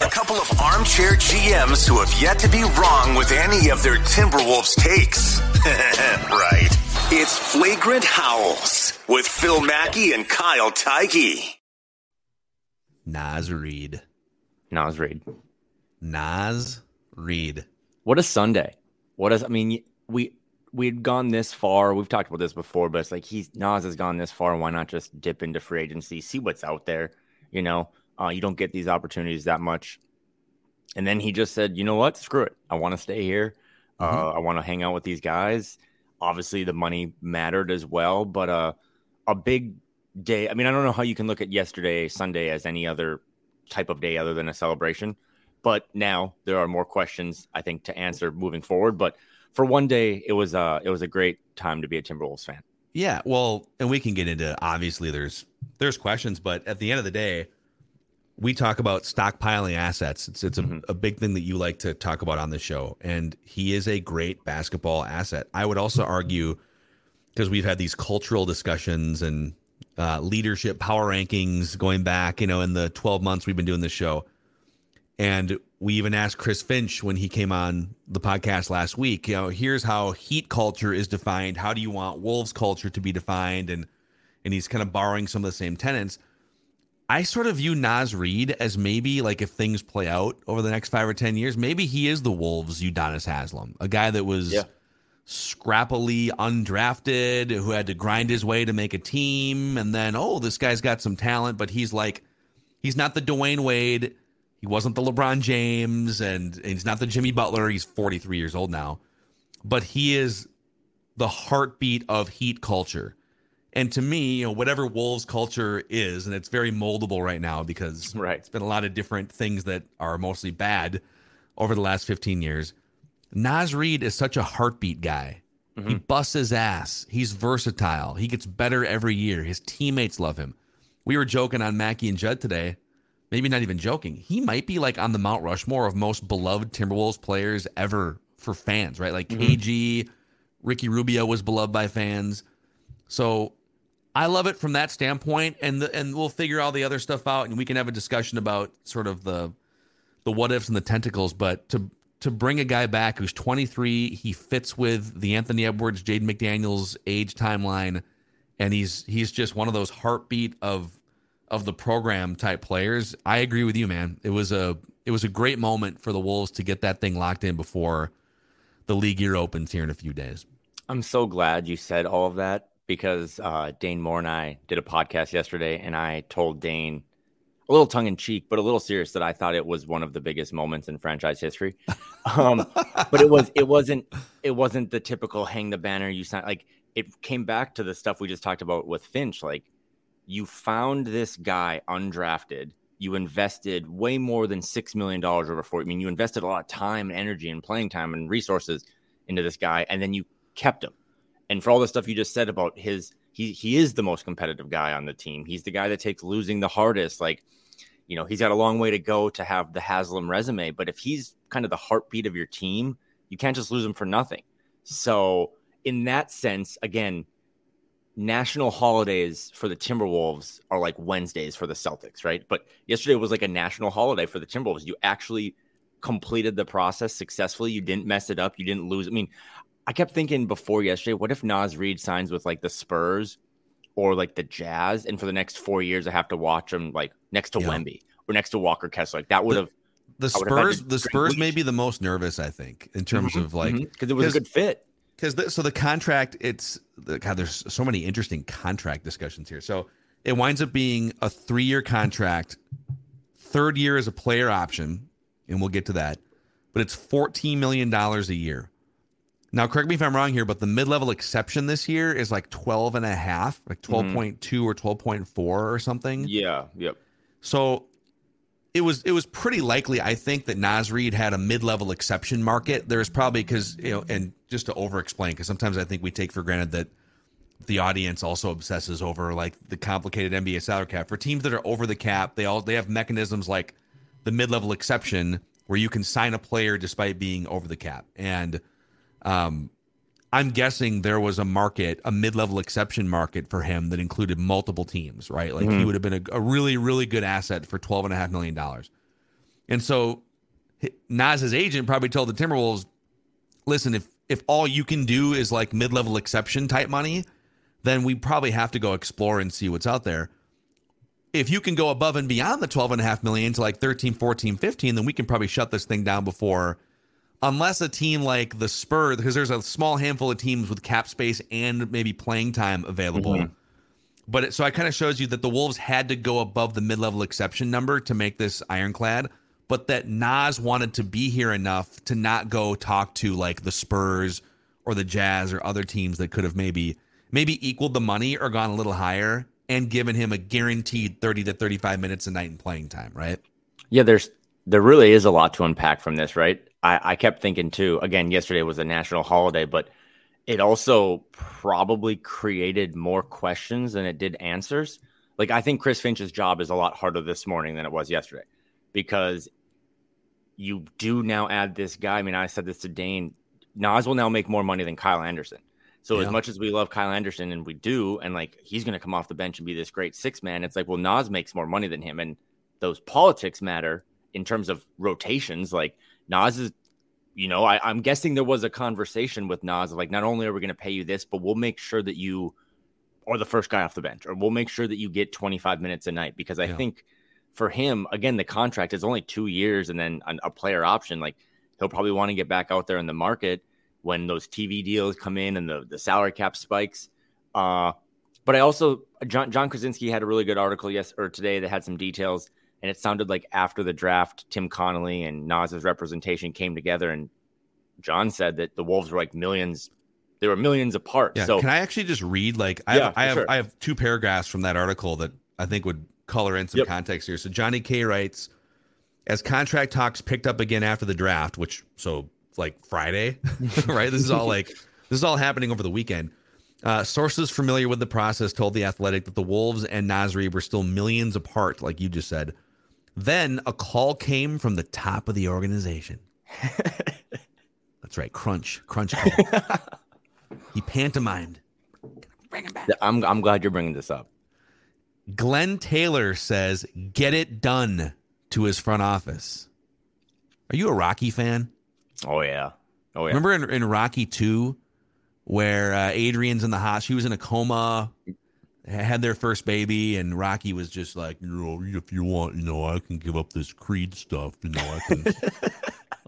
A couple of armchair GMs who have yet to be wrong with any of their Timberwolves takes. right. It's Flagrant Howls with Phil Mackey and Kyle Theige. Naz Reid. Naz Reid. Naz Reid. What a Sunday. What is I mean we we'd gone this far. We've talked about this before, but it's like he's Naz has gone this far. Why not just dip into free agency, see what's out there? You know, uh, you don't get these opportunities that much. And then he just said, you know what? Screw it. I want to stay here. Uh, mm-hmm. I want to hang out with these guys. Obviously, the money mattered as well, but uh, a big day. I mean, I don't know how you can look at yesterday, Sunday, as any other type of day other than a celebration. But now there are more questions, I think, to answer moving forward. But for one day, it was uh, it was a great time to be a Timberwolves fan. Yeah, well, and we can get into obviously there's there's questions, but at the end of the day, we talk about stockpiling assets. It's it's a, mm-hmm. a, big thing that you like to talk about on the show, and he is a great basketball asset. I would also argue because we've had these cultural discussions and uh, leadership power rankings going back, you know, in the 12 months we've been doing this show, and we even asked Chris Finch when he came on the podcast last week. You know, here's how Heat culture is defined. How do you want Wolves culture to be defined? And and he's kind of borrowing some of the same tenets I sort of view Naz Reid as maybe like if things play out over the next five or ten years, maybe he is the Wolves Udonis Haslem, a guy that was yeah. scrappily undrafted, who had to grind his way to make a team, and then oh, this guy's got some talent, but he's like, he's not the Dwyane Wade, he wasn't the LeBron James, and, and he's not the Jimmy Butler. He's forty three years old now, but he is the heartbeat of Heat culture and to me, you know, whatever Wolves culture is, and it's very moldable right now because right. it's been a lot of different things that are mostly bad over the last 15 years. Naz Reid is such a heartbeat guy. Mm-hmm. He busts his ass. He's versatile. He gets better every year. His teammates love him. We were joking on Mackey and Judd today. Maybe not even joking. He might be like on the Mount Rushmore of most beloved Timberwolves players ever for fans, right? Like mm-hmm. KG, Ricky Rubio was beloved by fans. So I love it from that standpoint, and the, and we'll figure all the other stuff out, and we can have a discussion about sort of the the what ifs and the tentacles. But to to bring a guy back who's 23, he fits with the Anthony Edwards, Jaden McDaniels age timeline, and he's he's just one of those heartbeat of of the program type players. I agree with you, man. It was a it was a great moment for the Wolves to get that thing locked in before the league year opens here in a few days. I'm so glad you said all of that because uh, Dane Moore and I did a podcast yesterday, and I told Dane a little tongue in cheek, but a little serious that I thought it was one of the biggest moments in franchise history. Um, but it was it wasn't it wasn't the typical hang the banner you sign like it came back to the stuff we just talked about with Finch. Like you found this guy undrafted. You invested way more than six million dollars over four. I mean, you invested a lot of time and energy and playing time and resources into this guy, and then you kept him and for all the stuff you just said about his he he is the most competitive guy on the team. He's the guy that takes losing the hardest. Like, you know, he's got a long way to go to have the Haslem resume, but if he's kind of the heartbeat of your team, you can't just lose him for nothing. So, in that sense, again, national holidays for the Timberwolves are like Wednesdays for the Celtics, right? But yesterday was like a national holiday for the Timberwolves. You actually completed the process successfully. You didn't mess it up. You didn't lose. I mean, I kept thinking before yesterday, what if Naz Reid signs with like the Spurs or like the Jazz, and for the next four years I have to watch him like next to yeah. Wemby or next to Walker Kessler? Like that would have the, Spurs. The Spurs may be the most nervous, I think, in terms mm-hmm, of like because mm-hmm. it was a good fit. Because so the contract, it's God. There's so many interesting contract discussions here. So it winds up being a three year contract, third year is a player option, and we'll get to that. But it's fourteen million dollars a year. Now, correct me if I'm wrong here, but the mid-level exception this year is like 12 and a half, like 12.2 mm-hmm. or 12.4 or something. Yeah. Yep. So it was it was pretty likely I think that Naz Reid had a mid level exception market. There's probably because you know, and just to over explain, because sometimes I think we take for granted that the audience also obsesses over like the complicated NBA salary cap. For teams that are over the cap, they all they have mechanisms like the mid level exception where you can sign a player despite being over the cap. And um, I'm guessing there was a market, a mid level exception market for him that included multiple teams, right? Like mm-hmm. he would have been a, a, really, really good asset for $12.5 million. And so Naz's agent probably told the Timberwolves, listen, if, if all you can do is like mid level exception type money, then we probably have to go explore and see what's out there if you can go above and beyond the 12 and a half million to like 13 14 15 then we can probably shut this thing down before unless a team like the spurs because there's a small handful of teams with cap space and maybe playing time available mm-hmm. but it, so it kind of shows you that the wolves had to go above the mid-level exception number to make this ironclad but that Naz wanted to be here enough to not go talk to like the spurs or the jazz or other teams that could have maybe maybe equaled the money or gone a little higher and given him a guaranteed 30 to 35 minutes a night in playing time, right? Yeah, there's there really is a lot to unpack from this, right? I, I kept thinking too, again, yesterday was a national holiday, but it also probably created more questions than it did answers. Like I think Chris Finch's job is a lot harder this morning than it was yesterday because you do now add this guy. I mean, I said this to Dane. Naz will now make more money than Kyle Anderson. So yeah. as much as we love Kyle Anderson and we do, and like he's going to come off the bench and be this great six man, it's like, well, Naz makes more money than him, and those politics matter in terms of rotations. Like Naz is, you know, I, I'm guessing there was a conversation with Naz like, not only are we going to pay you this, but we'll make sure that you are the first guy off the bench, or we'll make sure that you get 25 minutes a night because I yeah. think for him, again, the contract is only two years and then a player option. Like he'll probably want to get back out there in the market when those TV deals come in and the, the salary cap spikes. Uh, but I also John Jon Krawczynski had a really good article yes or today that had some details, and it sounded like after the draft, Tim Connolly and Naz's representation came together, and John said that the Wolves were like millions. They were millions apart. Yeah, so can I actually just read like I yeah, have I have, sure. I have two paragraphs from that article that I think would color in some yep. context here. So Johnny K writes, as contract talks picked up again after the draft, which so like Friday, right? This is all like this is all happening over the weekend. Uh, sources familiar with the process told the Athletic that the Wolves and Naz Reid were still millions apart, like you just said. Then a call came from the top of the organization. That's right, Crunch, Crunch. he pantomimed. Bring him back. I'm I'm glad you're bringing this up. Glenn Taylor says, "Get it done" to his front office. Are you a Rocky fan? Oh yeah. Oh yeah. Remember in, in Rocky Two, where uh, Adrian's in the hospital, she was in a coma, had their first baby, and Rocky was just like, you know, if you want, you know, I can give up this Creed stuff. You know, I can.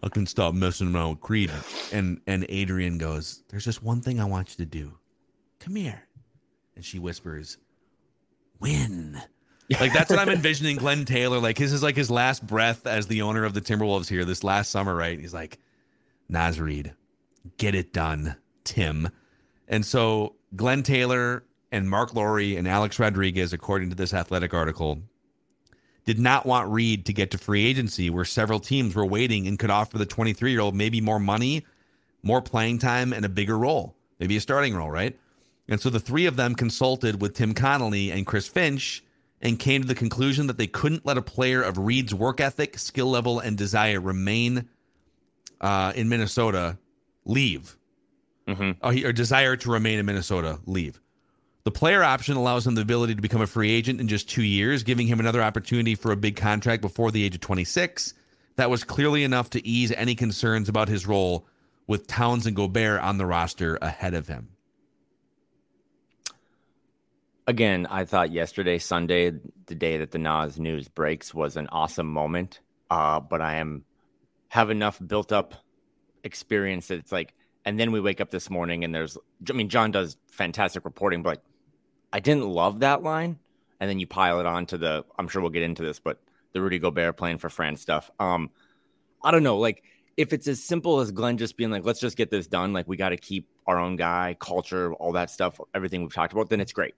I can stop messing around with Creed. And and Adrian goes, There's just one thing I want you to do. Come here. And she whispers, Win. Like that's what I'm envisioning Glenn Taylor. Like his is like his last breath as the owner of the Timberwolves here this last summer, right? He's like, Naz Reid, get it done, Tim. And so Glenn Taylor and Mark Lore and Alex Rodriguez, according to this athletic article, did not want Reid to get to free agency where several teams were waiting and could offer the 23 year old maybe more money, more playing time, and a bigger role, maybe a starting role, right? And so the three of them consulted with Tim Connolly and Chris Finch and came to the conclusion that they couldn't let a player of Reid's work ethic, skill level, and desire remain uh, in Minnesota leave, mm-hmm. oh, he, or desire to remain in Minnesota leave. The player option allows him the ability to become a free agent in just two years, giving him another opportunity for a big contract before the age of 26. That was clearly enough to ease any concerns about his role with Towns and Gobert on the roster ahead of him. Again, I thought yesterday, Sunday, the day that the Naz news breaks, was an awesome moment. Uh, but I am have enough built up experience that it's like, and then we wake up this morning and there's, I mean, John does fantastic reporting, but like, I didn't love that line. And then you pile it on to the, I'm sure we'll get into this, but the Rudy Gobert playing for France stuff. Um, I don't know, like if it's as simple as Glenn just being like, let's just get this done, like we got to keep our own guy, culture, all that stuff, everything we've talked about, then it's great.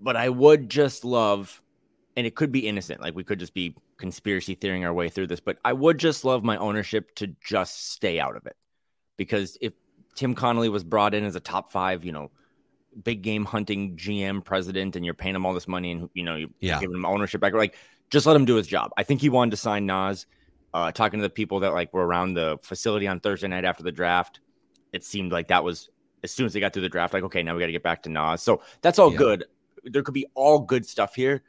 But I would just love and it could be innocent. Like we could just be conspiracy theorying our way through this, but I would just love my ownership to just stay out of it. Because if Tim Connolly was brought in as a top five, you know, big game hunting GM president and you're paying him all this money and you know you're yeah. giving him ownership back, like just let him do his job. I think he wanted to sign Naz. Uh, talking to the people that like were around the facility on Thursday night after the draft, it seemed like that was as soon as they got through the draft, like okay, now we got to get back to Naz. So that's all Yeah. good. There could be all good stuff here,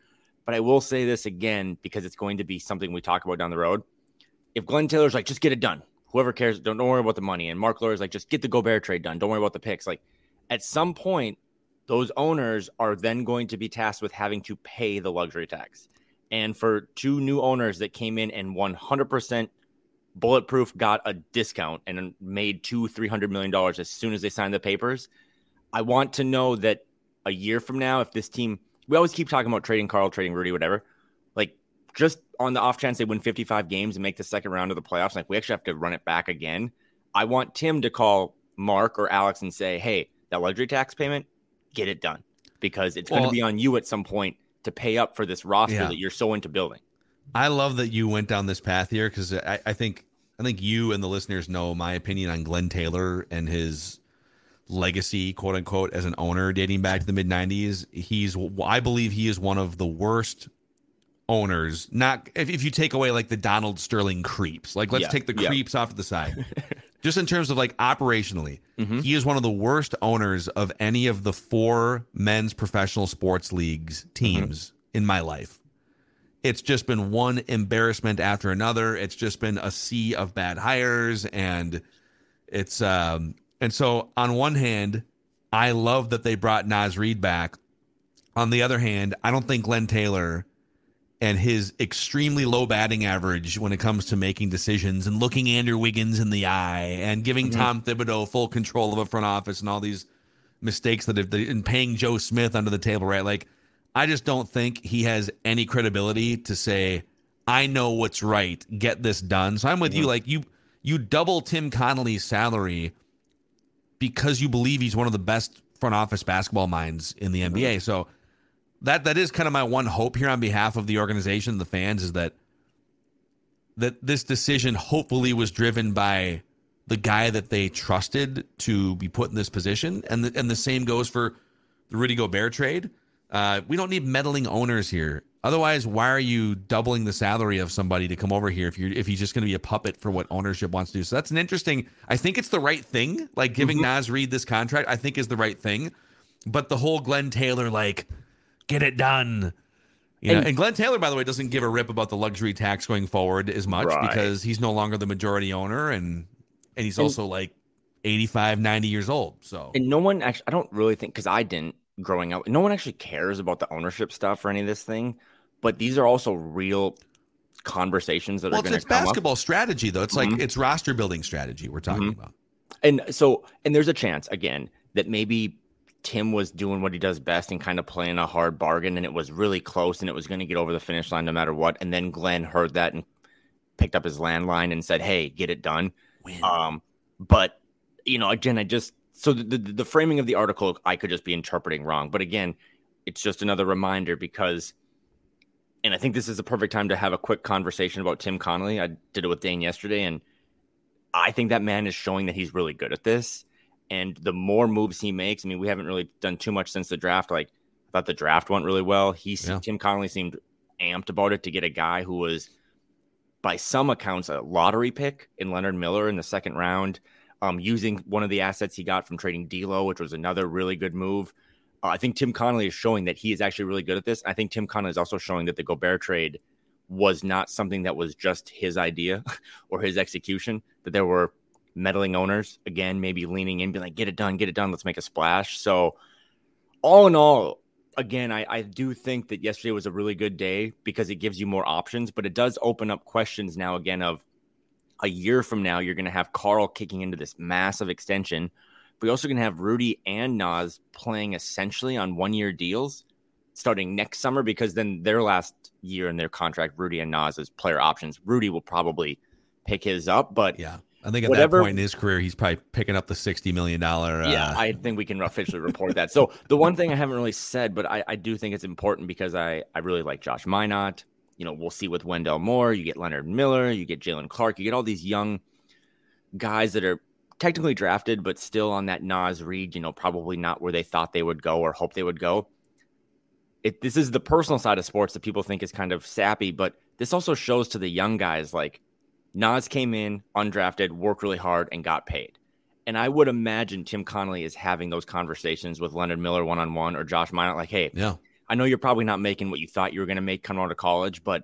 but I will say this again because it's going to be something we talk about down the road. If Glenn Taylor's like, just get it done. Whoever cares, don't, don't worry about the money. And Mark Lore's like, just get the Gobert trade done. Don't worry about the picks. Like at some point, those owners are then going to be tasked with having to pay the luxury tax. And for two new owners that came in and 100% bulletproof got a discount and made two, three hundred million dollars as soon as they signed the papers. I want to know that a year from now, if this team, we always keep talking about trading Karl, trading Rudy, whatever. Like just on the off chance they win 55 games and make the second round of the playoffs, like we actually have to run it back again. I want Tim to call Mark or Alex and say, hey, that luxury tax payment, get it done because it's going to be on you at some point to pay up for this roster Yeah. that you're so into building. I love that you went down this path here because I, I think I think you and the listeners know my opinion on Glenn Taylor and his legacy, quote unquote, as an owner dating back to the mid '90s. He's I believe he is one of the worst owners. Not if, if you take away like the Donald Sterling creeps. Like let's Yeah, take the yeah. creeps off to the side. Just in terms of like operationally, Mhm. he is one of the worst owners of any of the four men's professional sports leagues teams in my life. It's just been one embarrassment after another. It's just been a sea of bad hires and it's um and so on one hand, I love that they brought Naz Reid back. On the other hand, I don't think Glenn Taylor and his extremely low batting average when it comes to making decisions and looking Andrew Wiggins in the eye and giving mm-hmm. Tom Thibodeau full control of a front office and all these mistakes that have and paying Joe Smith under the table, right? Like, I just don't think he has any credibility to say, I know what's right, get this done. So I'm with you. Mm-hmm. Like you you double Tim Connolly's salary because you believe he's one of the best front office basketball minds in the mm-hmm. NBA. So that that is kind of my one hope here on behalf of the organization, the fans, is that that this decision hopefully was driven by the guy that they trusted to be put in this position, and the, and the same goes for the Rudy Gobert trade. Uh, we don't need meddling owners here. Otherwise, why are you doubling the salary of somebody to come over here if you're if he's just going to be a puppet for what ownership wants to do? So that's an interesting. I think it's the right thing. Like giving Naz Reid this contract, I think is the right thing. But the whole Glenn Taylor, like, get it done. You know, And- and Glenn Taylor, by the way, doesn't give a rip about the luxury tax going forward as much Right. because he's no longer the majority owner and and he's And- also like 85, 90 years old. So And no one actually, I don't really think, because I didn't growing up, no one actually cares about the ownership stuff or any of this thing. But these are also real conversations that well, are going to come up. basketball strategy though. It's like Mhm. it's roster building strategy we're talking Mhm. about. And so, and there's a chance again that maybe Tim was doing what he does best and kind of playing a hard bargain, and it was really close, and it was going to get over the finish line no matter what. And then Glenn heard that and picked up his landline and said, "Hey, get it done." Win. Um, but you know, again, I just so the, the the framing of the article I could just be interpreting wrong. But again, it's just another reminder because, and I think this is the perfect time to have a quick conversation about Tim Connolly. I did it with Dane yesterday, and I think that man is showing that he's really good at this. And the more moves he makes, I mean, we haven't really done too much since the draft. Like, I thought the draft went really well. He Yeah. Tim Connolly seemed amped about it to get a guy who was, by some accounts, a lottery pick in Leonard Miller in the second round, um, using one of the assets he got from trading D'Lo, which was another really good move. Uh, I think Tim Connolly is showing that he is actually really good at this. I think Tim Connolly is also showing that the Gobert trade was not something that was just his idea or his execution. That there were meddling owners again, maybe leaning in, being like, "Get it done, get it done, let's make a splash." So, all in all, again, I, I do think that yesterday was a really good day because it gives you more options, but it does open up questions now again of a year from now, you're going to have Karl kicking into this massive extension. But you're also going to have Rudy and Naz playing essentially on one year deals starting next summer because then their last year in their contract, Rudy and Naz as player options. Rudy will probably pick his up, but yeah. I think at whatever, that point in his career, he's probably picking up the sixty million dollar. Uh... Yeah, I think we can officially report that. So the one thing I haven't really said, but I, I do think it's important because I I really like Josh Minott. You know, we'll see with Wendell Moore. You get Leonard Miller. You get Jaylen Clark. You get all these young guys that are technically drafted, but still on that Naz Reid. You know, probably not where they thought they would go or hope they would go. It, this is the personal side of sports that people think is kind of sappy, but this also shows to the young guys like Naz came in undrafted, worked really hard, and got paid. And I would imagine Tim Connolly is having those conversations with Leonard Miller one on one or Josh Minott, like, hey, yeah. I know you're probably not making what you thought you were going to make coming out of college, but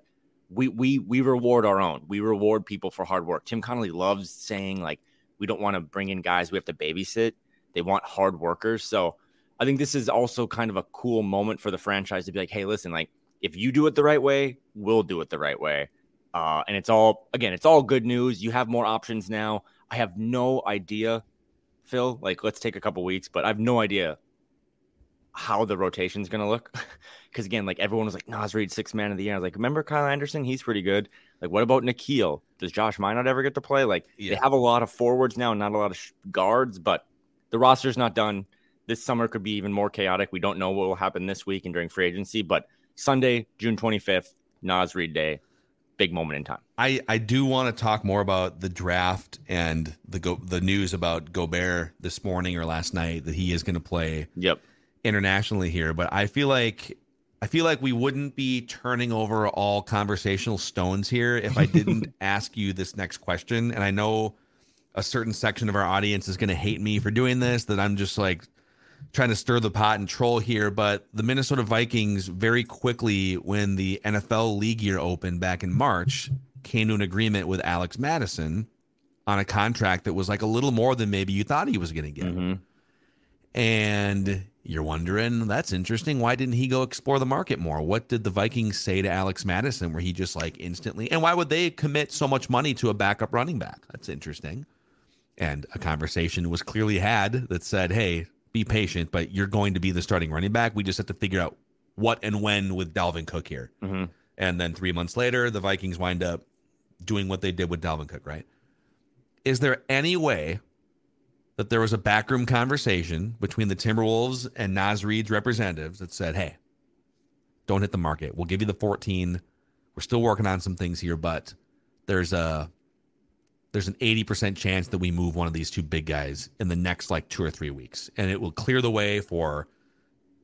we we we reward our own. We reward people for hard work. Tim Connolly loves saying like we don't want to bring in guys we have to babysit. They want hard workers. So I think this is also kind of a cool moment for the franchise to be like, hey, listen, like if you do it the right way, we'll do it the right way. Uh, and it's all again, it's all good news. You have more options now. I have no idea, Phil. Like, let's take a couple weeks, but I have no idea how the rotation is going to look. Because again, like everyone was like, Naz Reid, six man of the year. I was like, remember Kyle Anderson? He's pretty good. Like, what about Nickeil? Does Josh Minott ever get to play? Like, yeah. they have a lot of forwards now, not a lot of sh- guards, but the roster's not done. This summer could be even more chaotic. We don't know what will happen this week and during free agency, but Sunday, June 25th, Naz Reid Day big moment in time. I, I do want to talk more about the draft and the go the news about Gobert this morning or last night that he is going to play. Yep. Internationally here, but I feel like I feel like we wouldn't be turning over all conversational stones here if I didn't ask you this next question. And I know a certain section of our audience is going to hate me for doing this. That I'm just like trying to stir the pot and troll here, but the Minnesota Vikings very quickly, when the NFL league year opened back in March, came to an agreement with Alex Mattison on a contract that was like a little more than maybe you thought he was going to get. Mm-hmm. And you're wondering, that's interesting. Why didn't he go explore the market more? What did the Vikings say to Alex Mattison where he just like instantly, and why would they commit so much money to a backup running back? That's interesting. And a conversation was clearly had that said, hey, be patient, but you're going to be the starting running back. We just have to figure out what and when with Dalvin Cook here. Mm-hmm. And then three months later, the Vikings wind up doing what they did with Dalvin Cook, right? Is there any way that there was a backroom conversation between the Timberwolves and Naz Reid's representatives that said, hey, don't hit the market. We'll give you the 14. We're still working on some things here, but there's a there's an 80% chance that we move one of these two big guys in the next like two or three weeks. And it will clear the way for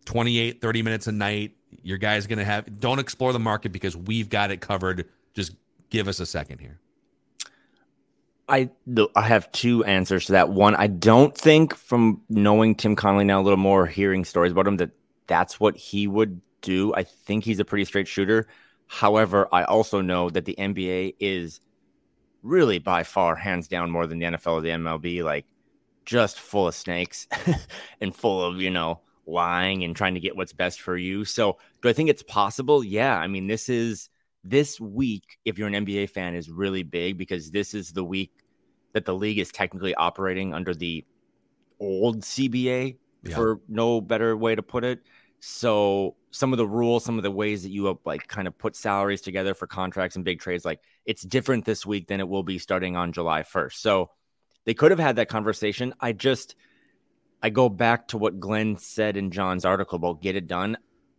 28, 30 minutes a night. Your guy's going to have, don't explore the market because we've got it covered. Just give us a second here. I I have two answers to that. One, I don't think from knowing Tim Connolly now a little more, hearing stories about him, that that's what he would do. I think he's a pretty straight shooter. However, I also know that the NBA is really by far, hands down, more than the NFL or the MLB, like just full of snakes and full of, you know, lying and trying to get what's best for you. So, do I think it's possible? Yeah. I mean, this is this week, if you're an NBA fan, is really big because this is the week that the league is technically operating under the old CBA, yeah. for no better way to put it. So some of the rules, some of the ways that you uh, like kind of put salaries together for contracts and big trades, like it's different this week than it will be starting on July 1st. So they could have had that conversation. I just I go back to what Glenn said in John's article about get it done.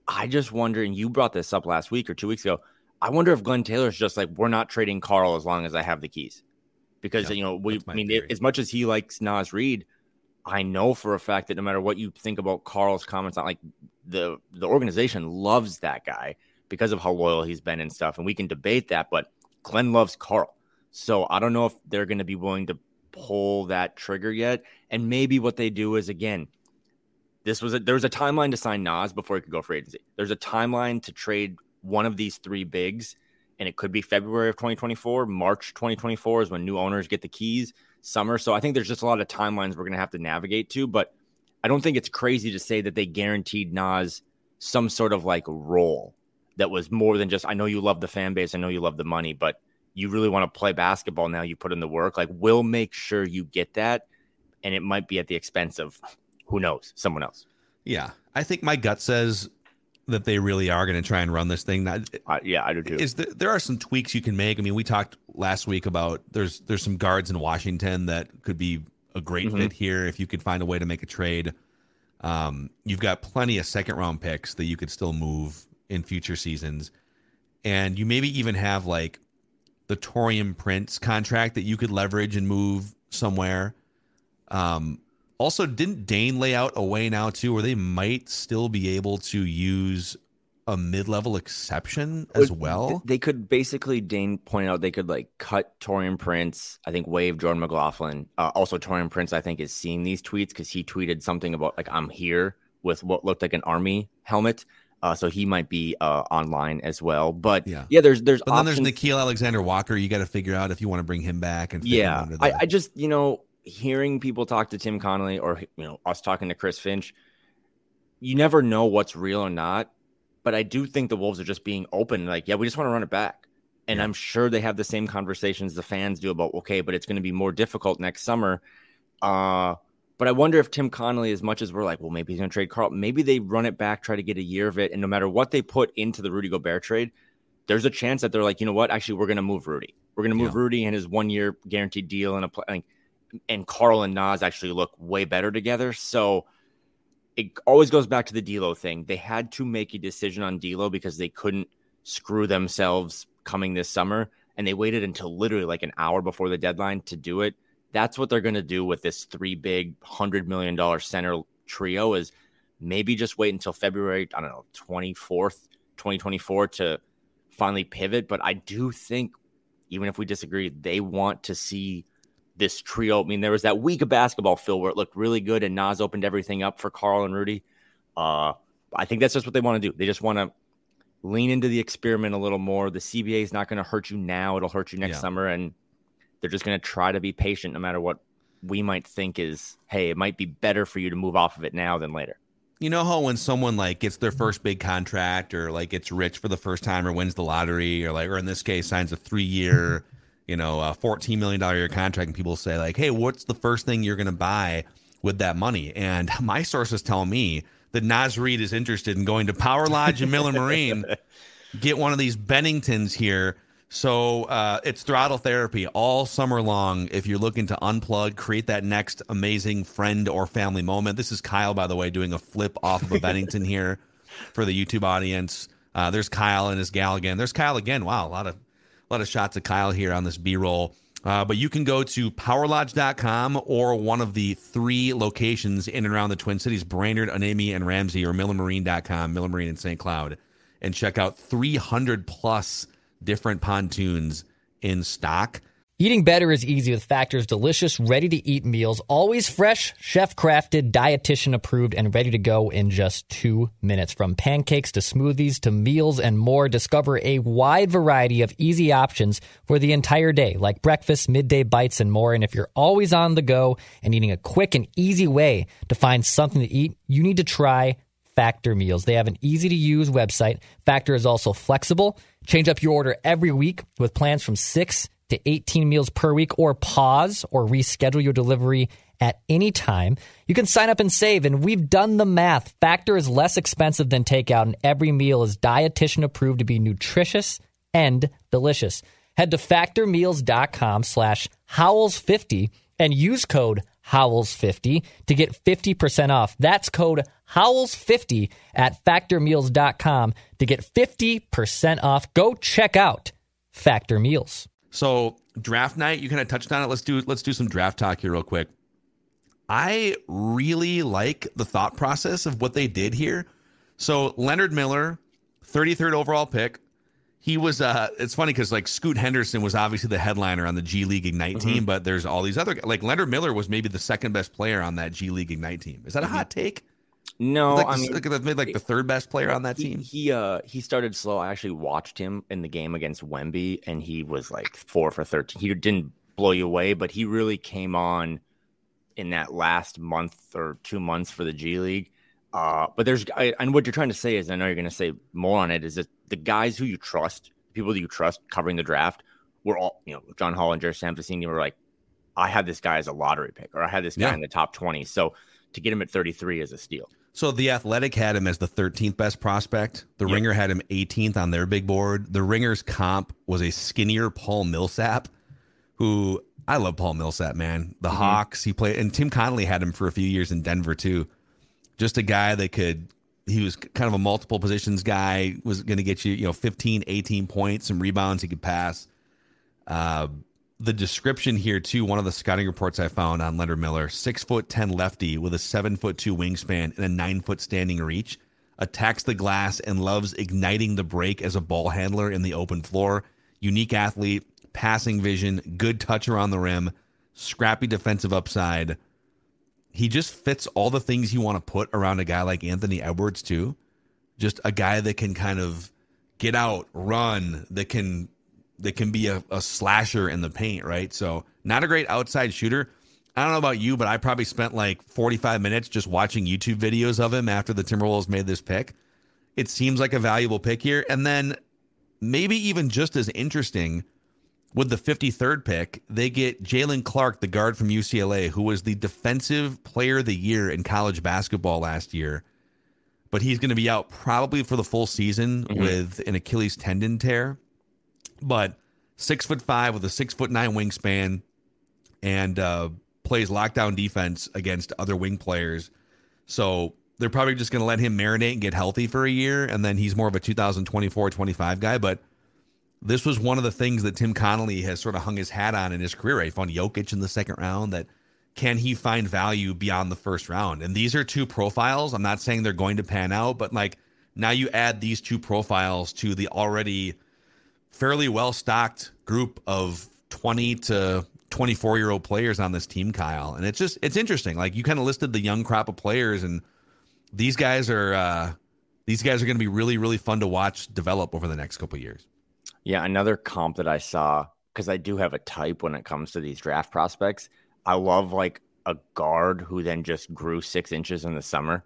I just wonder, and you brought this up last week or two weeks ago. I wonder if Glenn Taylor's just like, we're not trading Karl as long as I have the keys. Because, yeah, you know, we, I mean, theory. as much as he likes Naz Reid, I know for a fact that no matter what you think about Karl's comments like the the organization loves that guy because of how loyal he's been and stuff, and we can debate that. But Glenn loves Karl. so I don't know if they're going to be willing to pull that trigger yet. And maybe what they do is again, this was a, there was a timeline to sign Naz before he could go for agency. There's a timeline to trade one of these three bigs, and it could be February of 2024. March 2024 is when new owners get the keys. Summer, so I think there's just a lot of timelines we're going to have to navigate to, but I don't think it's crazy to say that they guaranteed Naz some sort of like role that was more than just I know you love the fan base, I know you love the money, but you really want to play basketball now, you put in the work. Like we'll make sure you get that and it might be at the expense of who knows, someone else. Yeah. I think my gut says that they really are going to try and run this thing. Now, Uh, yeah, I do too. is there, there are some tweaks you can make. I mean, we talked last week about there's there's some guards in Washington that could be a great Mhm. fit here if you could find a way to make a trade. Um, you've got plenty of second round picks that you could still move in future seasons, and you maybe even have like the Taurean Prince contract that you could leverage and move somewhere. Um, also, didn't Dane lay out a way now too, where they might still be able to use a mid-level exception as well? They could basically, Dane pointed out, they could like cut Taurean Prince. I think wave Jordan McLaughlin. Uh, also, Taurean Prince, I think, is seeing these tweets because he tweeted something about like I'm here with what looked like an army helmet. Uh, so he might be uh, online as well. But Yeah. yeah, there's there's But then there's options. Nickeil Alexander Walker. You got to figure out if you want to bring him back and him yeah under I, I just you know hearing people talk to tim connolly or you know us talking to chris finch you never know what's real or not but i do think the wolves are just being open like yeah we just want to run it back and Yeah. i'm sure they have the same conversations the fans do about okay but it's going to be more difficult next summer uh but I wonder if Tim Connolly, as much as we're like, well, maybe he's going to trade Karl, maybe they run it back, try to get a year of it, and no matter what they put into the Rudy Gobert trade, there's a chance that they're like, you know what? Actually, we're going to move Rudy. We're going to move Yeah. Rudy and his one year guaranteed deal and a play. Like, and Karl and Naz actually look way better together. So it always goes back to the D'Lo thing. They had to make a decision on D'Lo because they couldn't screw themselves coming this summer, and they waited until literally like an hour before the deadline to do it. That's what they're going to do with this three big hundred million dollar center trio. Is maybe just wait until February. I don't know twenty fourth, twenty twenty four to finally pivot. But I do think, even if we disagree, they want to see this trio. I mean, there was that week of basketball, Phil, where it looked really good and Naz opened everything up for Karl and Rudy. Uh, I think that's just what they want to do. They just want to lean into the experiment a little more. The CBA is not going to hurt you now; it'll hurt you next Yeah. summer, and they're just going to try to be patient, no matter what we might think is. Hey, it might be better for you to move off of it now than later. you know how when someone like gets their first big contract or like gets rich for the first time or wins the lottery or like or in this case signs a three year you know a 14 million dollar year contract and people say like hey what's the first thing you're going to buy with that money and my sources tell me that Naz Reid is interested in going to Power Lodge and Miller Marine get one of these Benningtons here. So uh, it's throttle therapy all summer long. If you're looking to unplug, create that next amazing friend or family moment. This is Kyle, by the way, doing a flip off of a Bennington here for the YouTube audience. Uh, there's Kyle and his gal again. There's Kyle again. Wow, a lot of lot of shots of Kyle here on this B roll. Uh, but you can go to powerlodge.com or one of the three locations in and around the Twin Cities Brainerd, Anami, and Ramsey, or millermarine.com, Miller Marine in St. Cloud, and check out 300 plus different pontoons in stock. Eating better is easy with Factor's delicious, ready to eat meals, always fresh, chef crafted, dietitian approved, and ready to go in just two minutes. From pancakes to smoothies to meals and more, discover a wide variety of easy options for the entire day, like breakfast, midday bites, and more. And if you're always on the go and needing a quick and easy way to find something to eat, you need to try Factor Meals. They have an easy to use website. Factor is also flexible. Change up your order every week with plans from 6 to 18 meals per week or pause or reschedule your delivery at any time. You can sign up and save and we've done the math. Factor is less expensive than takeout and every meal is dietitian approved to be nutritious and delicious. Head to factormeals.com slash howls50 and use code howls50 to get 50% off. That's code howls50 at factormeals.com to get 50% off. Go check out Factor Meals. So draft night, you kind of touched on it. Let's do let's do some draft talk here real quick. I really like the thought process of what they did here. So Leonard Miller, 33rd overall pick. He was uh it's funny because like Scoot Henderson was obviously the headliner on the G League Ignite team, but there's all these other like Leonard Miller was maybe the second best player on that G League Ignite team. Is that a hot take? No, like, I mean, like, maybe like the third best player on that he, team. he uh he started slow. I actually watched him in the game against Wemby, and he was like four for thirteen. He didn't blow you away, but he really came on in that last month or two months for the G League. Uh, but there's I, and what you're trying to say is, I know you're going to say more on it. Is that the guys who you trust, people that you trust covering the draft, were all you know, John Hollinger, Sam Vecenie were like, I had this guy as a lottery pick, or I had this guy Yeah. in the top twenty. So to get him at 33 is a steal. So the Athletic had him as the 13th best prospect. The Yep. Ringer had him 18th on their big board. The Ringer's comp was a skinnier Paul Millsap, who I love Paul Millsap, man. The Hawks, he played, and Tim Connolly had him for a few years in Denver too. Just a guy that could, he was kind of a multiple positions guy, was going to get you, you know, 15, 18 points, some rebounds he could pass. Uh, the description here too, one of the scouting reports I found on Leonard Miller, six foot ten lefty with a seven foot two wingspan and a nine foot standing reach, attacks the glass and loves igniting the break as a ball handler in the open floor. Unique athlete, passing vision, good touch around the rim, scrappy defensive upside. He just fits all the things you want to put around a guy like Anthony Edwards too. Just a guy that can kind of get out, run, that can that can be a, a slasher in the paint, right? So not a great outside shooter. I don't know about you, but I probably spent like 45 minutes just watching YouTube videos of him after the Timberwolves made this pick. It seems like a valuable pick here. And then maybe even just as interesting with the 53rd pick, they get Jaylen Clark, the guard from UCLA, who was the defensive player of the year in college basketball last year. But he's going to be out probably for the full season mm-hmm. with an Achilles tendon tear but six foot five with a six foot nine wingspan and uh, plays lockdown defense against other wing players. So they're probably just going to let him marinate and get healthy for a year. And then he's more of a 2024 25 guy. But this was one of the things that Tim Connolly has sort of hung his hat on in his career. He found Jokic in the second round that can he find value beyond the first round? And these are two profiles. I'm not saying they're going to pan out, but like now you add these two profiles to the already fairly well stocked group of 20 to 24 year old players on this team, Kyle. And it's just, it's interesting. Like you kind of listed the young crop of players, and these guys are, uh, these guys are going to be really, really fun to watch develop over the next couple of years. Yeah, another comp that I saw because I do have a type when it comes to these draft prospects. I love like a guard who then just grew six inches in the summer.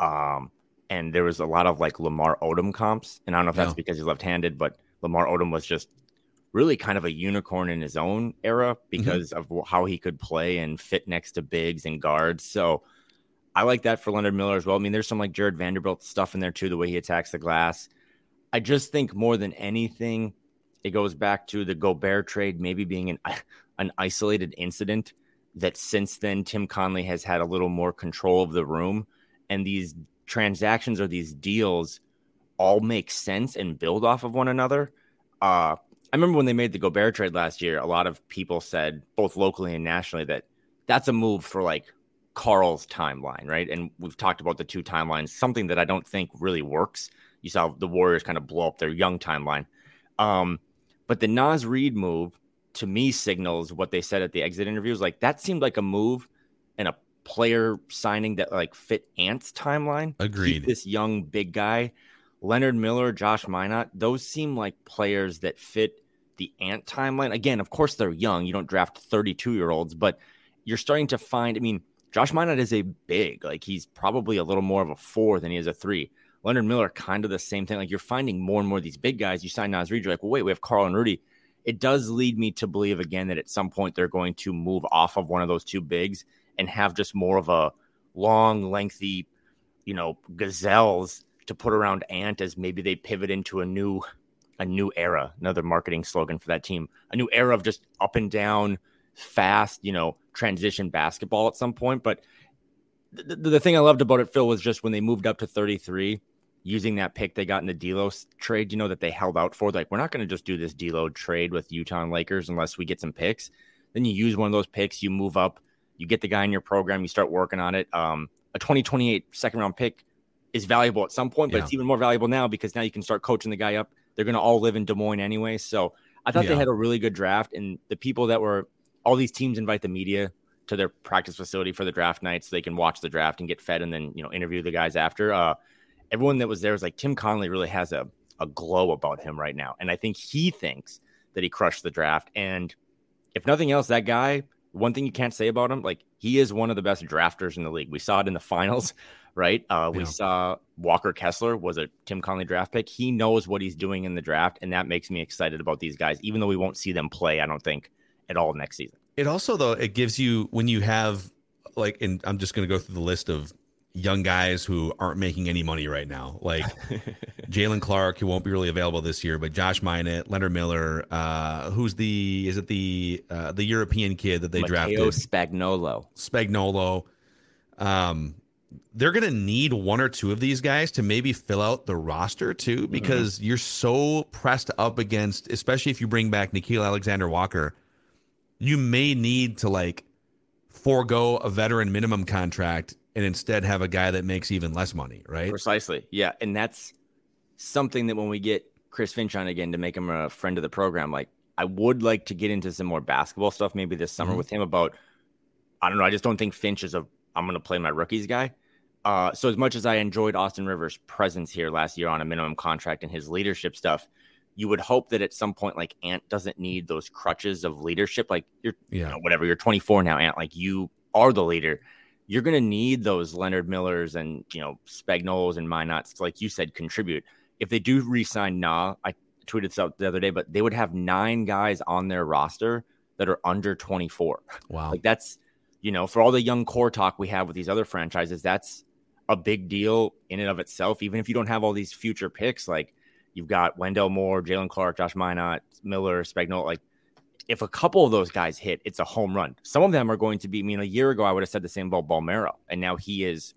Um, and there was a lot of like Lamar Odom comps, and I don't know if that's Yeah. because he's left-handed, but Lamar Odom was just really kind of a unicorn in his own era mm-hmm. because of how he could play and fit next to bigs and guards. So I like that for Leonard Miller as well. I mean, there's some like Jarred Vanderbilt stuff in there too, the way he attacks the glass. I just think more than anything, it goes back to the Gobert trade maybe being an an isolated incident that since then Tim Connolly has had a little more control of the room and these transactions or these deals all make sense and build off of one another. Uh I remember when they made the Gobert trade last year, a lot of people said both locally and nationally that that's a move for like Karl's timeline, right? And we've talked about the two timelines, something that I don't think really works. You saw the Warriors kind of blow up their young timeline. Um, but the Naz Reid move to me signals what they said at the exit interviews. Like that seemed like a move and a player signing that like fit Ant's timeline. Keep Agreed. this young big guy, Leonard Miller, Josh Minott, those seem like players that fit the Ant timeline. Again, of course they're young. You don't draft 32 year olds, but you're starting to find. I mean, Josh Minott is a big, like he's probably a little more of a four than he is a three. Leonard Miller, kind of the same thing. Like you're finding more and more of these big guys. You sign Naz Reid, you're like, well, wait, we have Karl and Rudy. It does lead me to believe again that at some point they're going to move off of one of those two bigs and have just more of a long, lengthy, you know, gazelles to put around Ant as maybe they pivot into a new a new era, another marketing slogan for that team, a new era of just up and down, fast, you know, transition basketball at some point. But the, the thing I loved about it, Phil, was just when they moved up to 33, using that pick they got in the D'Lo's trade, you know, that they held out for. Like, we're not going to just do this D'Lo trade with Utah and Lakers unless we get some picks. Then you use one of those picks, you move up, you get the guy in your program, you start working on it. Um, a 2028 second round pick is valuable at some point, but Yeah. it's even more valuable now because now you can start coaching the guy up. They're going to all live in Des Moines anyway. So I thought Yeah. they had a really good draft, and the people that were all these teams invite the media to their practice facility for the draft night so they can watch the draft and get fed and then you know interview the guys after. Uh, everyone that was there was like Tim Connolly really has a a glow about him right now, and I think he thinks that he crushed the draft. And if nothing else, that guy. One thing you can't say about him, like he is one of the best drafters in the league. We saw it in the finals, right? Uh, we Yeah. saw Walker Kessler was a Tim Connolly draft pick. He knows what he's doing in the draft, and that makes me excited about these guys, even though we won't see them play. I don't think at all next season. It also though it gives you when you have like and I'm just going to go through the list of young guys who aren't making any money right now, like Jaylen Clark, who won't be really available this year, but Josh Minott, Leonard Miller, uh, who's the is it the uh, the European kid that they Matteo drafted? Spagnolo. Spagnolo. Um, they're going to need one or two of these guys to maybe fill out the roster too, Mm-hmm. because you're so pressed up against, especially if you bring back Nickeil Alexander Walker, you may need to like forego a veteran minimum contract and instead have a guy that makes even less money, right? Precisely. Yeah. And that's something that when we get Chris Finch on again to make him a friend of the program, like I would like to get into some more basketball stuff maybe this summer Mhm. with him about I don't know, I just don't think Finch is a I'm gonna play my rookies guy. Uh, so as much as I enjoyed Austin Rivers' presence here last year on a minimum contract and his leadership stuff, you would hope that at some point like Ant doesn't need those crutches of leadership. Like you're you Yeah. know, whatever, you're 24 now, Ant, like you are the leader. You're gonna need those Leonard Millers and you know Spagnols and Minotts like you said, contribute. If they do re-sign Nah, I tweeted this out the other day, but they would have nine guys on their roster that are under 24. Wow. Like that's, you know, for all the young core talk we have with these other franchises, that's a big deal in and of itself. Even if you don't have all these future picks, like you've got Wendell Moore, Jaylen Clark, Josh Minott, Miller, Spagnol, like if a couple of those guys hit, it's a home run. Some of them are going to be, I mean, a year ago, I would have said the same about Balmero, and now he is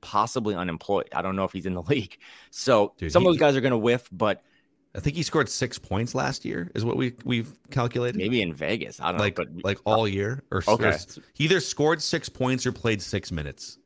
possibly unemployed. I don't know if he's in the league. So Dude, some he- of those guys are going to whiff, but I think he scored six points last year, is what we we've calculated. maybe in Vegas. I don't like know. But like all year, or, Okay. or he either scored six points or played six minutes.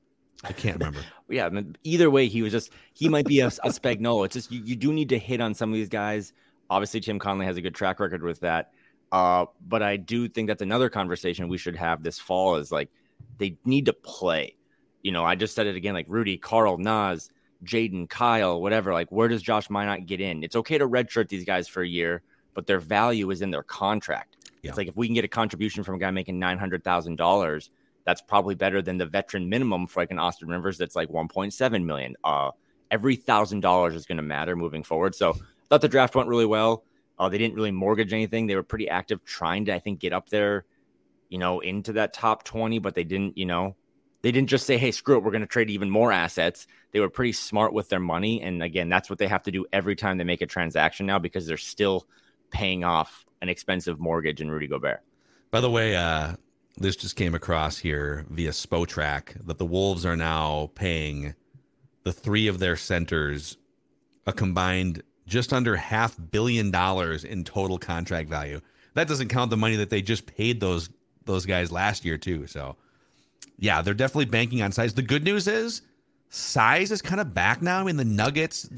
I can't remember. yeah, I mean, either way, he was just he might be a, a Spagnola. It's just you, you do need to hit on some of these guys. Obviously, Tim Connolly has a good track record with that. Uh, but I do think that's another conversation we should have this fall is like they need to play. You know, I just said it again, like Rudy, Karl, Naz, Jaden, Kyle, whatever. Like, where does Josh Minott get in? It's okay to redshirt these guys for a year, but their value is in their contract. Yeah. It's like if we can get a contribution from a guy making nine hundred thousand dollars, that's probably better than the veteran minimum for like an Austin Rivers that's like one point seven million. Uh, every thousand dollars is going to matter moving forward. So, I thought the draft went really well. Uh, they didn't really mortgage anything. They were pretty active trying to, I think, get up there, you know, into that top 20, but they didn't, you know, they didn't just say, hey, screw it, we're going to trade even more assets. They were pretty smart with their money. And again, that's what they have to do every time they make a transaction now because they're still paying off an expensive mortgage in Rudy Gobert. By the way, uh, this just came across here via Spotrac that the Wolves are now paying the three of their centers a combined just under half billion dollars in total contract value. That doesn't count the money that they just paid those those guys last year too. So, yeah, they're definitely banking on size. The good news is size is kind of back now. I mean, the Nuggets.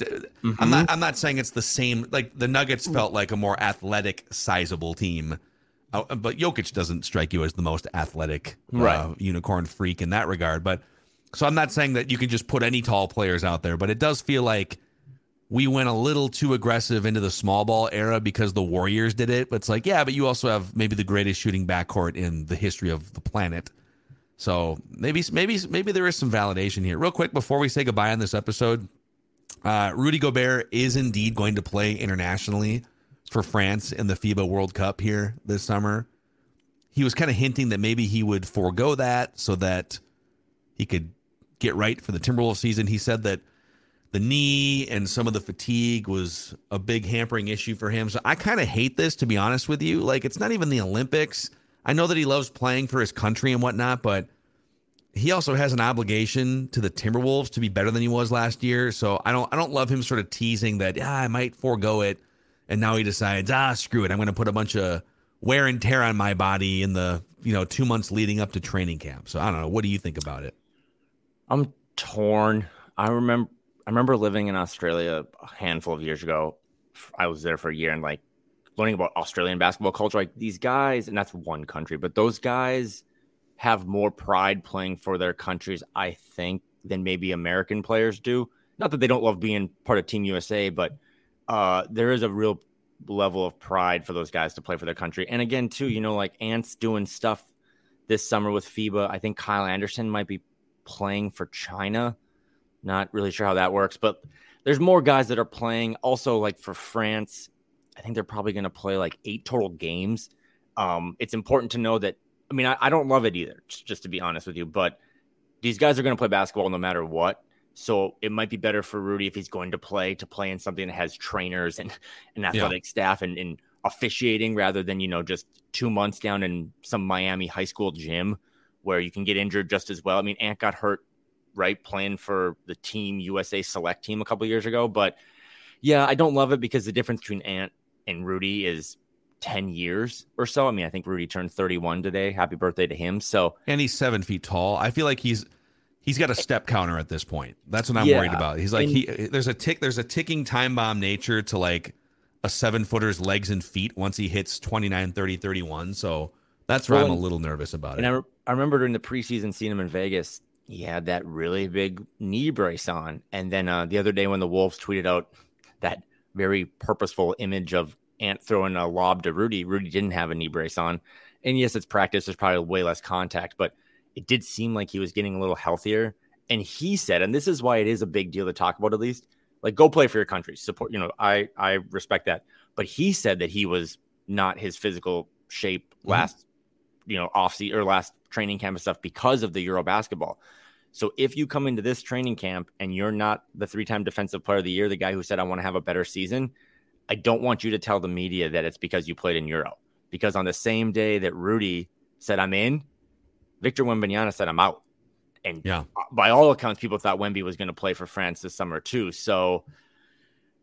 I'm not. Mm-hmm. I'm not saying it's the same. Like the Nuggets felt like a more athletic, sizable team. Uh, but Jokic doesn't strike you as the most athletic uh, unicorn freak in that regard. But so I'm not saying that you can just put any tall players out there, but it does feel like we went a little too aggressive into the small ball era because the Warriors did it. But it's like, yeah, but you also have maybe the greatest shooting backcourt in the history of the planet. So maybe maybe maybe there is some validation here. Real quick before we say goodbye on this episode, uh, Rudy Gobert is indeed going to play internationally for France in the FIBA World Cup here this summer. He was kind of hinting that maybe he would forego that so that he could get right for the Timberwolves season. He said that the knee and some of the fatigue was a big hampering issue for him. So I kind of hate this, to be honest with you. Like, it's not even the Olympics. I know that he loves playing for his country and whatnot, but he also has an obligation to the Timberwolves to be better than he was last year. So I don't I don't love him sort of teasing that yeah, I might forego it. And now he decides, ah, screw it. I'm gonna put a bunch of wear and tear on my body in the, you know, two months leading up to training camp. So I don't know. What do you think about it? I'm torn. I remember I remember living in Australia a handful of years ago. I was there for a year and like learning about Australian basketball culture. Like these guys, and that's one country, but those guys have more pride playing for their countries, I think, than maybe American players do. Not that they don't love being part of Team USA, but uh, there is a real level of pride for those guys to play for their country. And again, too, you know, like Ants doing stuff this summer with FIBA. I think Kyle Anderson might be playing for China. Not really sure how that works, but there's more guys that are playing. Also, like for France, I think they're probably going to play like eight total games. Um, it's important to know that. I mean, I, I don't love it either, just to be honest with you, but these guys are going to play basketball no matter what. So it might be better for Rudy if he's going to play to play in something that has trainers and an athletic yeah. staff and, and officiating rather than you know just two months down in some Miami high school gym where you can get injured just as well. I mean, Ant got hurt right playing for the team USA select team a couple years ago, but yeah, I don't love it because the difference between Ant and Rudy is 10 years or so. I mean, I think Rudy turned 31 today. Happy birthday to him. So, and he's seven feet tall. I feel like he's, he's got a step counter at this point. That's what I'm yeah, worried about. He's like, and, he, there's a tick, there's a ticking time bomb nature to like a seven footer's legs and feet once he hits 29, 30, 31. So that's where well, I'm a little nervous about and it. I, re- I remember during the preseason seeing him in Vegas, he had that really big knee brace on. And then uh, the other day when the Wolves tweeted out that very purposeful image of Ant throwing a lob to Rudy. Rudy didn't have a knee brace on. And yes, it's practice. There's probably way less contact, but it did seem like he was getting a little healthier. And he said, and this is why it is a big deal to talk about at least, like go play for your country. Support, you know, I I respect that. But he said that he was not his physical shape mm-hmm. last, mm-hmm. you know, off season or last training camp and stuff because of the Euro basketball. So if you come into this training camp and you're not the three-time defensive player of the year, the guy who said I want to have a better season, I don't want you to tell the media that it's because you played in Euro. Because on the same day that Rudy said I'm in, Victor Wembanyama said I'm out. And yeah. by all accounts, people thought Wemby was going to play for France this summer too. So,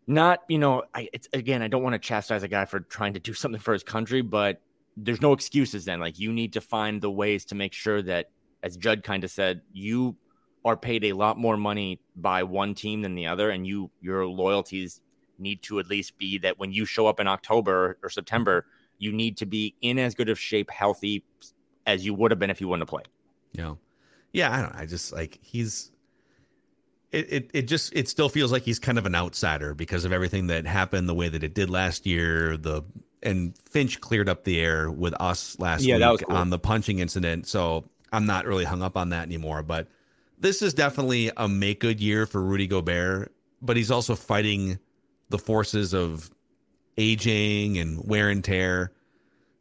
not you know, I it's again, I don't want to chastise a guy for trying to do something for his country, but there's no excuses. Then, like you need to find the ways to make sure that, as Judd kind of said, you are paid a lot more money by one team than the other, and you your loyalties need to at least be that when you show up in October or September, you need to be in as good of shape, healthy as you would have been if you wouldn't have played. Yeah. Yeah. I don't I just like he's, it, it, it just, it still feels like he's kind of an outsider because of everything that happened the way that it did last year. The, and Finch cleared up the air with us last yeah, week cool. on the punching incident. So I'm not really hung up on that anymore. But this is definitely a make good year for Rudy Gobert, but he's also fighting the forces of aging and wear and tear.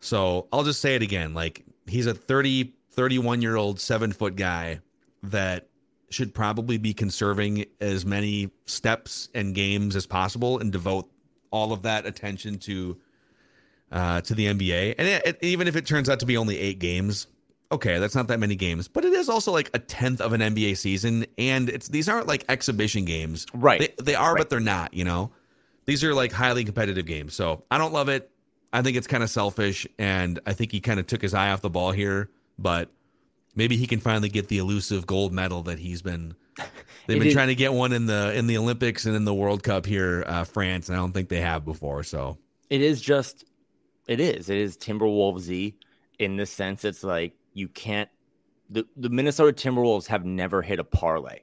So I'll just say it again. Like he's a 30, 31 year old, seven foot guy that should probably be conserving as many steps and games as possible and devote all of that attention to uh, to the NBA. And it, it, even if it turns out to be only eight games, okay, that's not that many games, but it is also like a tenth of an NBA season, and it's these aren't like exhibition games, right? They, they are, right. but they're not. You know, these are like highly competitive games. So I don't love it. I think it's kind of selfish, and I think he kind of took his eye off the ball here. But maybe he can finally get the elusive gold medal that he's been. They've been trying to get one in the in the Olympics and in the World Cup here, uh, France, and I don't think they have before. So it is just, it is, it is Timberwolvesy in the sense it's like you can't. The the Minnesota Timberwolves have never hit a parlay,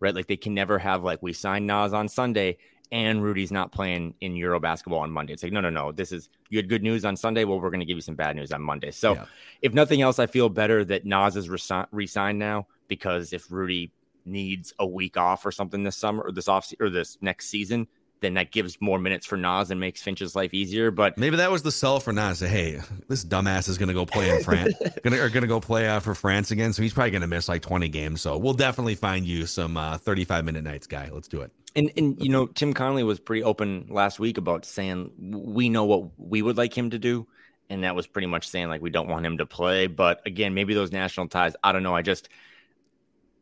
right? Like they can never have like we signed Naz on Sunday and Rudy's not playing in Euro basketball on Monday. It's like, no, no, no. This is you had good news on Sunday. Well, we're going to give you some bad news on Monday. So, yeah. if nothing else, I feel better that Naz is re signed now because if Rudy needs a week off or something this summer or this off or this next season, then that gives more minutes for Naz and makes Finch's life easier. But maybe that was the sell for Naz. Say, hey, this dumbass is going to go play in France, gonna are going to go play uh, for France again. So he's probably going to miss like 20 games. So we'll definitely find you some uh, 35 minute nights, guy. Let's do it. And and you know, Tim Connolly was pretty open last week about saying we know what we would like him to do. And that was pretty much saying like we don't want him to play. But again, maybe those national ties, I don't know. I just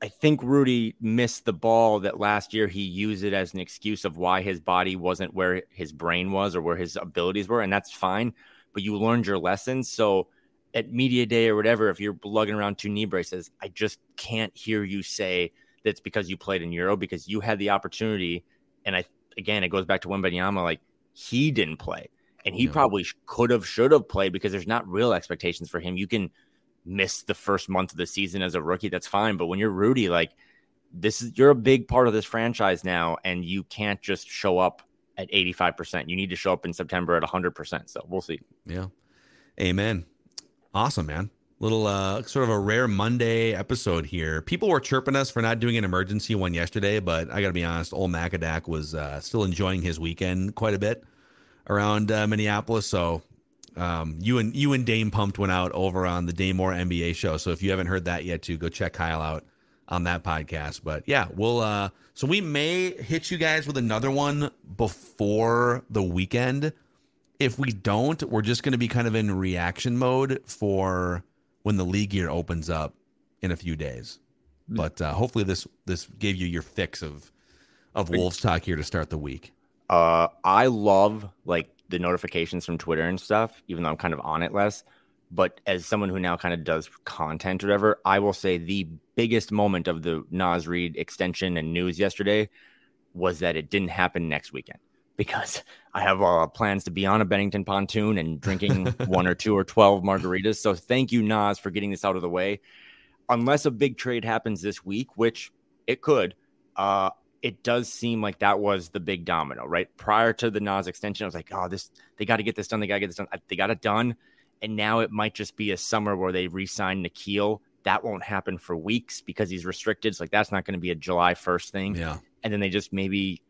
I think Rudy missed the ball that last year he used it as an excuse of why his body wasn't where his brain was or where his abilities were. And that's fine. But you learned your lessons. So at media day or whatever, if you're lugging around two knee braces, I just can't hear you say that's because you played in Euro because you had the opportunity. And I again, it goes back to Wembanyama, like he didn't play, and he probably could have, should have played because there's not real expectations for him. You can miss the first month of the season as a rookie, that's fine. But when you're Rudy, like this is you're a big part of this franchise now, and you can't just show up at 85%. You need to show up in September at 100%. So we'll see. Yeah. Amen. Awesome, man little uh, sort of a rare Monday episode here. People were chirping us for not doing an emergency one yesterday, but I got to be honest, old Macadac was uh, still enjoying his weekend quite a bit around uh, Minneapolis. So um, you and you and Dame Pumped went out over on the Dane Moore NBA show. So if you haven't heard that yet, too, go check Kyle out on that podcast. But yeah, we'll uh so we may hit you guys with another one before the weekend. If we don't, we're just going to be kind of in reaction mode for when the league year opens up in a few days. But uh, hopefully this this gave you your fix of of Wolves talk here to start the week. Uh, I love like the notifications from Twitter and stuff, even though I'm kind of on it less. But as someone who now kind of does content or whatever, I will say the biggest moment of the Naz Reid extension and news yesterday was that it didn't happen next weekend because I have uh, plans to be on a Bennington pontoon and drinking one or two or 12 margaritas. So thank you, Naz, for getting this out of the way. Unless a big trade happens this week, which it could, uh, it does seem like that was the big domino, right? Prior to the Naz extension, I was like, oh, this, they got to get this done. They got to get this done. They got it done. And now it might just be a summer where they re sign Nickeil. That won't happen for weeks because he's restricted. So, like that's not going to be a July 1st thing. Yeah. And then they just maybe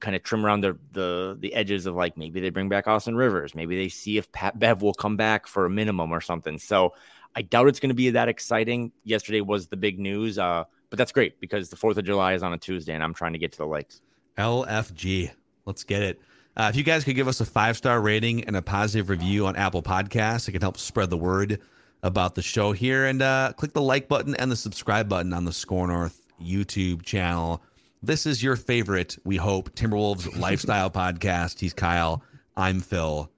kind of trim around the the the edges of like maybe they bring back Austin Rivers, maybe they see if Pat Bev will come back for a minimum or something. So I doubt it's going to be that exciting. Yesterday was the big news, uh, but that's great because the Fourth of July is on a Tuesday, and I'm trying to get to the lakes. LFG, let's get it. Uh, if you guys could give us a five star rating and a positive review on Apple Podcasts, it can help spread the word about the show here. And uh, click the like button and the subscribe button on the Score North YouTube channel. This is your favorite, we hope, Timberwolves lifestyle podcast. He's Kyle. I'm Phil.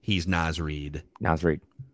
He's Naz Reid. Naz Reid.